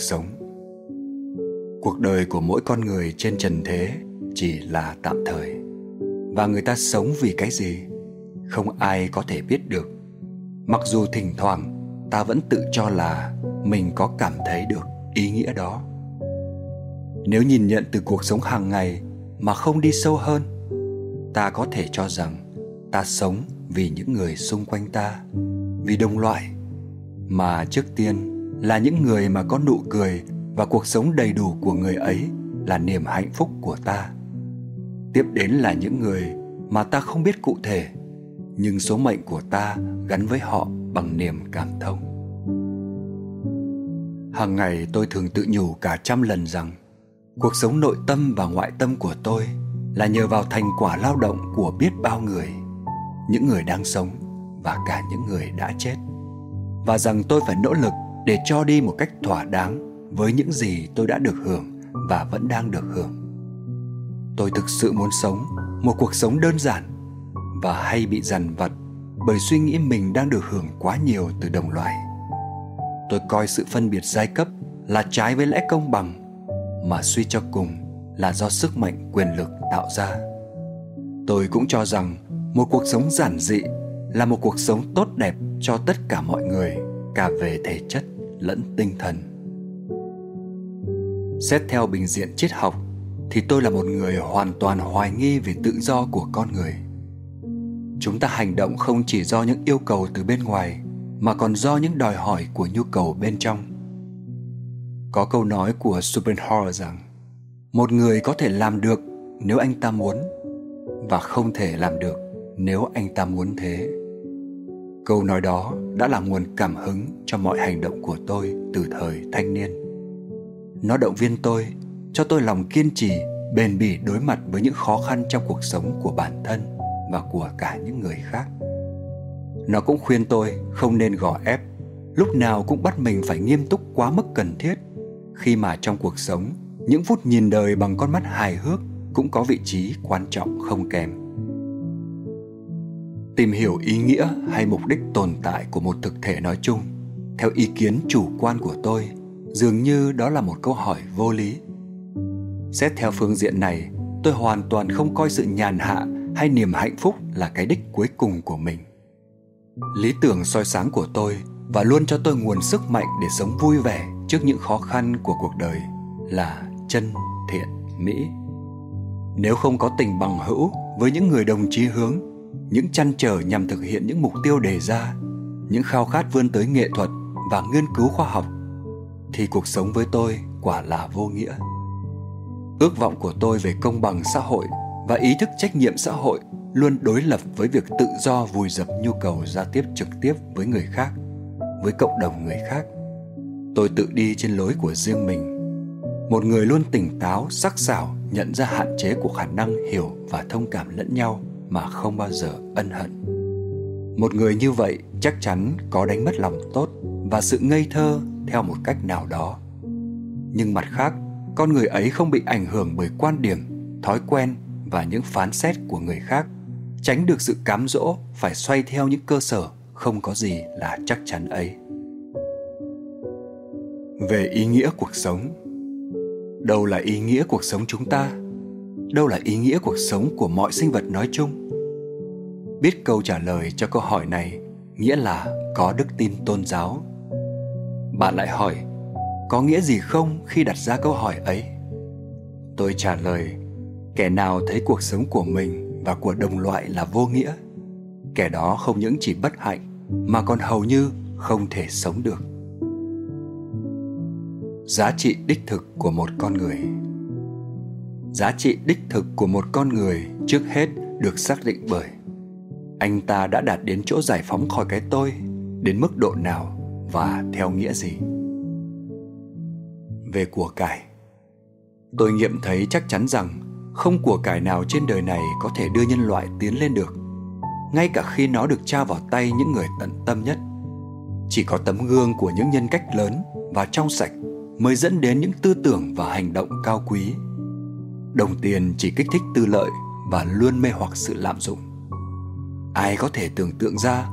cuộc sống. Cuộc đời của mỗi con người trên trần thế chỉ là tạm thời. Và người ta sống vì cái gì, không ai có thể biết được. Mặc dù thỉnh thoảng, ta vẫn tự cho là mình có cảm thấy được ý nghĩa đó. Nếu nhìn nhận từ cuộc sống hàng ngày mà không đi sâu hơn, ta có thể cho rằng ta sống vì những người xung quanh ta, vì đồng loại mà trước tiên là những người mà có nụ cười và cuộc sống đầy đủ của người ấy là niềm hạnh phúc của ta. Tiếp đến là những người mà ta không biết cụ thể, nhưng số mệnh của ta gắn với họ bằng niềm cảm thông. Hàng ngày tôi thường tự nhủ cả trăm lần rằng, cuộc sống nội tâm và ngoại tâm của tôi là nhờ vào thành quả lao động của biết bao người, những người đang sống và cả những người đã chết. Và rằng tôi phải nỗ lực để cho đi một cách thỏa đáng với những gì tôi đã được hưởng và vẫn đang được hưởng. Tôi thực sự muốn sống một cuộc sống đơn giản và hay bị dằn vặt bởi suy nghĩ mình đang được hưởng quá nhiều từ đồng loại. Tôi coi sự phân biệt giai cấp là trái với lẽ công bằng, mà suy cho cùng là do sức mạnh, quyền lực tạo ra. Tôi cũng cho rằng một cuộc sống giản dị là một cuộc sống tốt đẹp cho tất cả mọi người, cả về thể chất lẫn tinh thần. Xét theo bình diện triết học, thì tôi là một người hoàn toàn hoài nghi về tự do của con người. Chúng ta hành động không chỉ do những yêu cầu từ bên ngoài, mà còn do những đòi hỏi của nhu cầu bên trong. Có câu nói của schopenhauer rằng, một người có thể làm được nếu anh ta muốn, và không thể làm được nếu anh ta muốn thế câu nói đó đã là nguồn cảm hứng cho mọi hành động của tôi từ thời thanh niên. Nó động viên tôi, cho tôi lòng kiên trì, bền bỉ đối mặt với những khó khăn trong cuộc sống của bản thân và của cả những người khác. Nó cũng khuyên tôi không nên gò ép, lúc nào cũng bắt mình phải nghiêm túc quá mức cần thiết. Khi mà trong cuộc sống, những phút nhìn đời bằng con mắt hài hước cũng có vị trí quan trọng không kém tìm hiểu ý nghĩa hay mục đích tồn tại của một thực thể nói chung. Theo ý kiến chủ quan của tôi, dường như đó là một câu hỏi vô lý. Xét theo phương diện này, tôi hoàn toàn không coi sự nhàn hạ hay niềm hạnh phúc là cái đích cuối cùng của mình. Lý tưởng soi sáng của tôi và luôn cho tôi nguồn sức mạnh để sống vui vẻ trước những khó khăn của cuộc đời là chân thiện mỹ. Nếu không có tình bằng hữu với những người đồng chí hướng những chăn trở nhằm thực hiện những mục tiêu đề ra, những khao khát vươn tới nghệ thuật và nghiên cứu khoa học, thì cuộc sống với tôi quả là vô nghĩa. Ước vọng của tôi về công bằng xã hội và ý thức trách nhiệm xã hội luôn đối lập với việc tự do vùi dập nhu cầu giao tiếp trực tiếp với người khác, với cộng đồng người khác. Tôi tự đi trên lối của riêng mình. Một người luôn tỉnh táo, sắc sảo, nhận ra hạn chế của khả năng hiểu và thông cảm lẫn nhau mà không bao giờ ân hận. Một người như vậy chắc chắn có đánh mất lòng tốt và sự ngây thơ theo một cách nào đó. Nhưng mặt khác, con người ấy không bị ảnh hưởng bởi quan điểm, thói quen và những phán xét của người khác. Tránh được sự cám dỗ, phải xoay theo những cơ sở không có gì là chắc chắn ấy. Về ý nghĩa cuộc sống. Đâu là ý nghĩa cuộc sống chúng ta? Đâu là ý nghĩa cuộc sống của mọi sinh vật nói chung. Biết câu trả lời cho câu hỏi này nghĩa là có đức tin tôn giáo. Bạn lại hỏi, có nghĩa gì không khi đặt ra câu hỏi ấy? Tôi trả lời, kẻ nào thấy cuộc sống của mình và của đồng loại là vô nghĩa, kẻ đó không những chỉ bất hạnh mà còn hầu như không thể sống được. Giá trị đích thực của một con người giá trị đích thực của một con người trước hết được xác định bởi anh ta đã đạt đến chỗ giải phóng khỏi cái tôi đến mức độ nào và theo nghĩa gì? Về của cải, tôi nghiệm thấy chắc chắn rằng không của cải nào trên đời này có thể đưa nhân loại tiến lên được, ngay cả khi nó được trao vào tay những người tận tâm nhất. Chỉ có tấm gương của những nhân cách lớn và trong sạch mới dẫn đến những tư tưởng và hành động cao quý đồng tiền chỉ kích thích tư lợi và luôn mê hoặc sự lạm dụng ai có thể tưởng tượng ra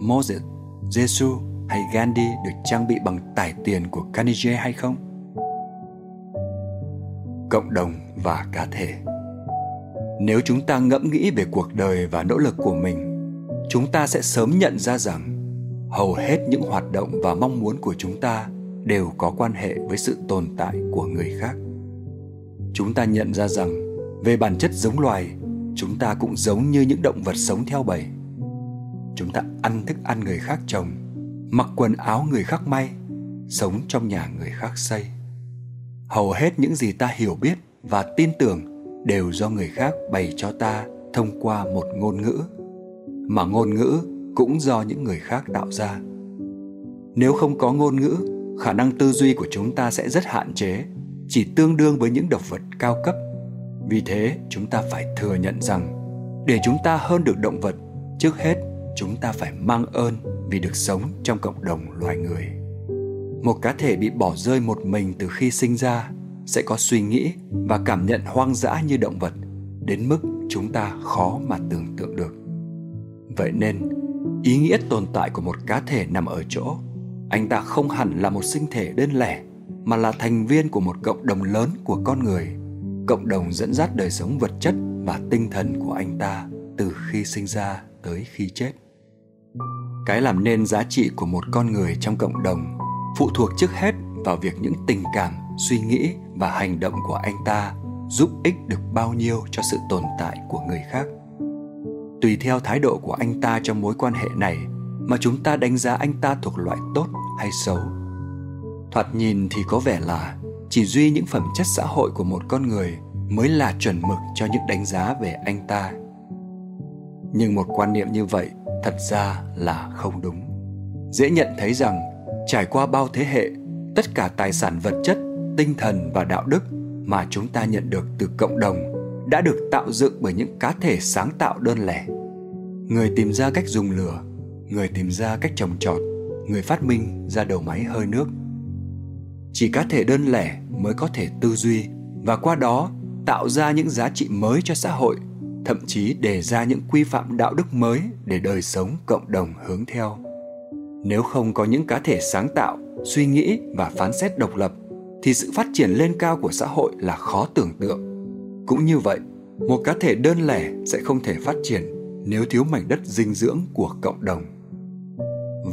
Moses, Jesus hay Gandhi được trang bị bằng tài tiền của Carnegie hay không? Cộng đồng và cá thể Nếu chúng ta ngẫm nghĩ về cuộc đời và nỗ lực của mình, chúng ta sẽ sớm nhận ra rằng hầu hết những hoạt động và mong muốn của chúng ta đều có quan hệ với sự tồn tại của người khác. Chúng ta nhận ra rằng về bản chất giống loài, chúng ta cũng giống như những động vật sống theo bầy. Chúng ta ăn thức ăn người khác trồng, mặc quần áo người khác may, sống trong nhà người khác xây. Hầu hết những gì ta hiểu biết và tin tưởng đều do người khác bày cho ta thông qua một ngôn ngữ mà ngôn ngữ cũng do những người khác tạo ra nếu không có ngôn ngữ khả năng tư duy của chúng ta sẽ rất hạn chế chỉ tương đương với những động vật cao cấp. Vì thế, chúng ta phải thừa nhận rằng, để chúng ta hơn được động vật, trước hết, chúng ta phải mang ơn vì được sống trong cộng đồng loài người. Một cá thể bị bỏ rơi một mình từ khi sinh ra sẽ có suy nghĩ và cảm nhận hoang dã như động vật, đến mức chúng ta khó mà tưởng tượng được. Vậy nên, ý nghĩa tồn tại của một cá thể nằm ở chỗ, anh ta không hẳn là một sinh thể đơn lẻ mà là thành viên của một cộng đồng lớn của con người, cộng đồng dẫn dắt đời sống vật chất và tinh thần của anh ta từ khi sinh ra tới khi chết. Cái làm nên giá trị của một con người trong cộng đồng phụ thuộc trước hết vào việc những tình cảm, suy nghĩ và hành động của anh ta giúp ích được bao nhiêu cho sự tồn tại của người khác. Tùy theo thái độ của anh ta trong mối quan hệ này mà chúng ta đánh giá anh ta thuộc loại tốt hay xấu thoạt nhìn thì có vẻ là chỉ duy những phẩm chất xã hội của một con người mới là chuẩn mực cho những đánh giá về anh ta. Nhưng một quan niệm như vậy thật ra là không đúng. Dễ nhận thấy rằng trải qua bao thế hệ, tất cả tài sản vật chất, tinh thần và đạo đức mà chúng ta nhận được từ cộng đồng đã được tạo dựng bởi những cá thể sáng tạo đơn lẻ. Người tìm ra cách dùng lửa, người tìm ra cách trồng trọt, người phát minh ra đầu máy hơi nước chỉ cá thể đơn lẻ mới có thể tư duy và qua đó tạo ra những giá trị mới cho xã hội, thậm chí đề ra những quy phạm đạo đức mới để đời sống cộng đồng hướng theo. Nếu không có những cá thể sáng tạo, suy nghĩ và phán xét độc lập, thì sự phát triển lên cao của xã hội là khó tưởng tượng. Cũng như vậy, một cá thể đơn lẻ sẽ không thể phát triển nếu thiếu mảnh đất dinh dưỡng của cộng đồng.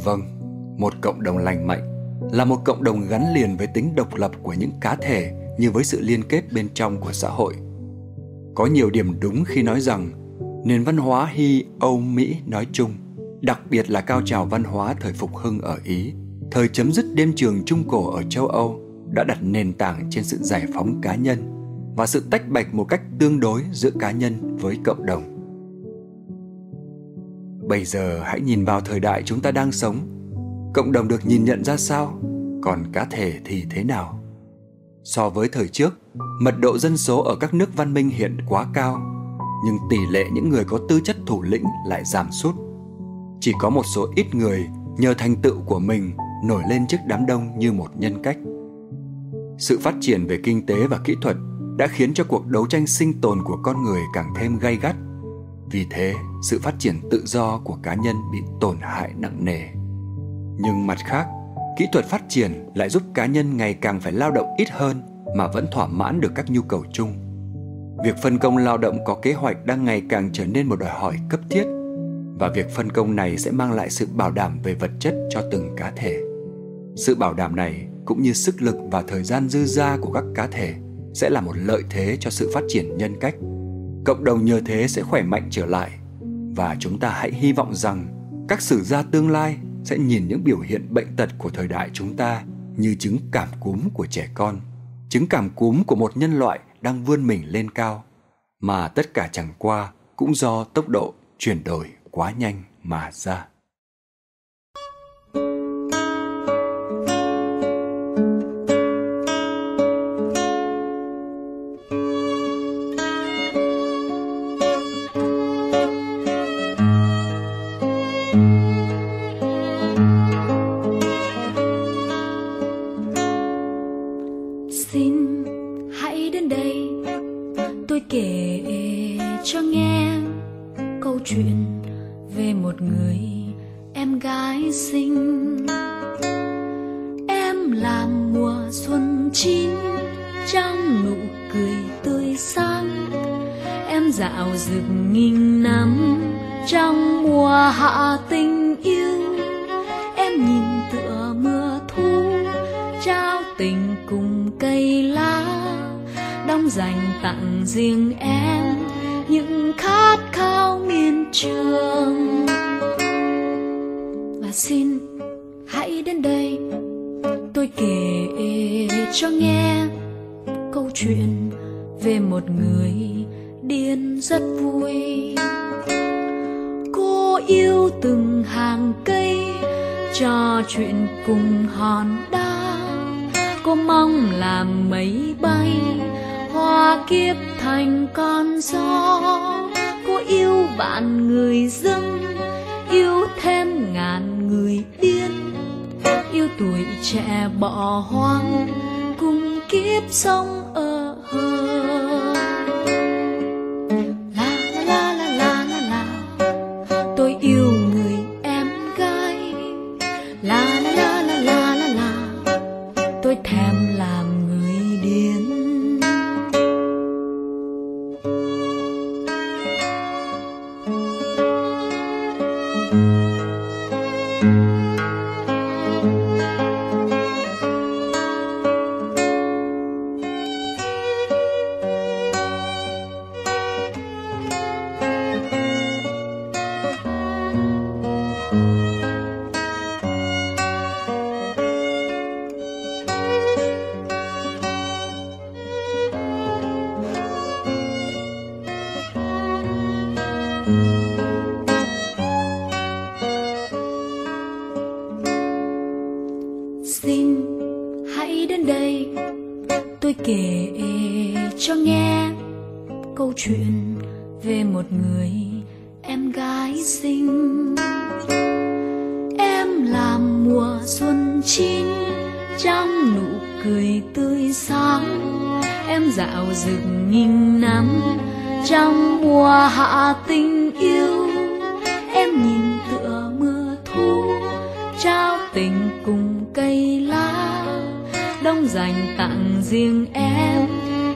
Vâng một cộng đồng lành mạnh là một cộng đồng gắn liền với tính độc lập của những cá thể như với sự liên kết bên trong của xã hội. Có nhiều điểm đúng khi nói rằng nền văn hóa hy, âu, mỹ nói chung, đặc biệt là cao trào văn hóa thời phục hưng ở ý, thời chấm dứt đêm trường trung cổ ở châu âu, đã đặt nền tảng trên sự giải phóng cá nhân và sự tách bạch một cách tương đối giữa cá nhân với cộng đồng. Bây giờ hãy nhìn vào thời đại chúng ta đang sống cộng đồng được nhìn nhận ra sao? Còn cá thể thì thế nào? So với thời trước, mật độ dân số ở các nước văn minh hiện quá cao, nhưng tỷ lệ những người có tư chất thủ lĩnh lại giảm sút. Chỉ có một số ít người nhờ thành tựu của mình nổi lên trước đám đông như một nhân cách. Sự phát triển về kinh tế và kỹ thuật đã khiến cho cuộc đấu tranh sinh tồn của con người càng thêm gay gắt. Vì thế, sự phát triển tự do của cá nhân bị tổn hại nặng nề nhưng mặt khác, kỹ thuật phát triển lại giúp cá nhân ngày càng phải lao động ít hơn mà vẫn thỏa mãn được các nhu cầu chung. Việc phân công lao động có kế hoạch đang ngày càng trở nên một đòi hỏi cấp thiết và việc phân công này sẽ mang lại sự bảo đảm về vật chất cho từng cá thể. Sự bảo đảm này cũng như sức lực và thời gian dư ra của các cá thể sẽ là một lợi thế cho sự phát triển nhân cách. Cộng đồng nhờ thế sẽ khỏe mạnh trở lại và chúng ta hãy hy vọng rằng các sử gia tương lai sẽ nhìn những biểu hiện bệnh tật của thời đại chúng ta như chứng cảm cúm của trẻ con, chứng cảm cúm của một nhân loại đang vươn mình lên cao, mà tất cả chẳng qua cũng do tốc độ chuyển đổi quá nhanh mà ra. đây, tôi kể cho nghe câu chuyện về một người em gái xinh. Em làm mùa xuân chín, trong nụ cười tươi sáng. Em dạo rực nghìn năm trong mùa hạ tình yêu. Em nhìn tựa mưa thu, trao tình cùng cây lá đong dành tặng riêng em những khát khao miên trường. Và xin hãy đến đây, tôi kể cho nghe câu chuyện về một người điên rất vui. Cô yêu từng hàng cây trò chuyện cùng hòn đá. Cô mong làm mây bay qua kiếp thành con gió cô yêu bạn người dân, yêu thêm ngàn người điên. Yêu tuổi trẻ bỏ hoang, cùng kiếp sống ở đến đây. Tôi kể cho nghe câu chuyện về một người em gái xinh. Em làm mùa xuân chín trong nụ cười tươi sáng. Em dạo rực nghìn năm, trong mùa hạ tình yêu. Em nhìn tựa mưa thu, trao tình cùng đang dành tặng riêng em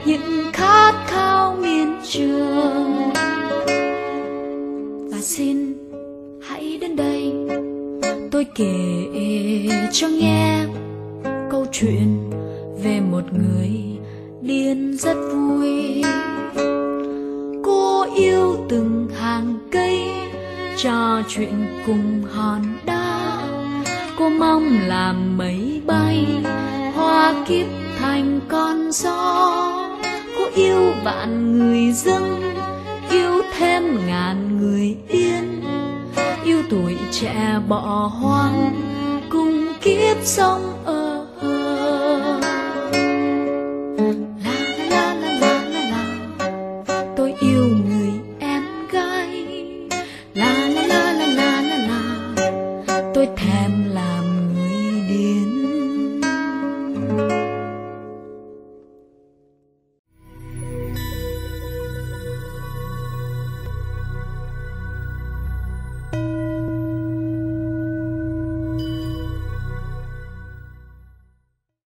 những khát khao miên trường. Và xin hãy đến đây, tôi kể cho nghe câu chuyện về một người điên rất vui. Cô yêu từng hàng cây, trò chuyện cùng hòn đá. Cô mong làm mây bay qua kiếp thành con gió. Có yêu vạn người dân yêu thêm ngàn người yên. Yêu tuổi trẻ bỏ hoang, cùng kiếp sống ở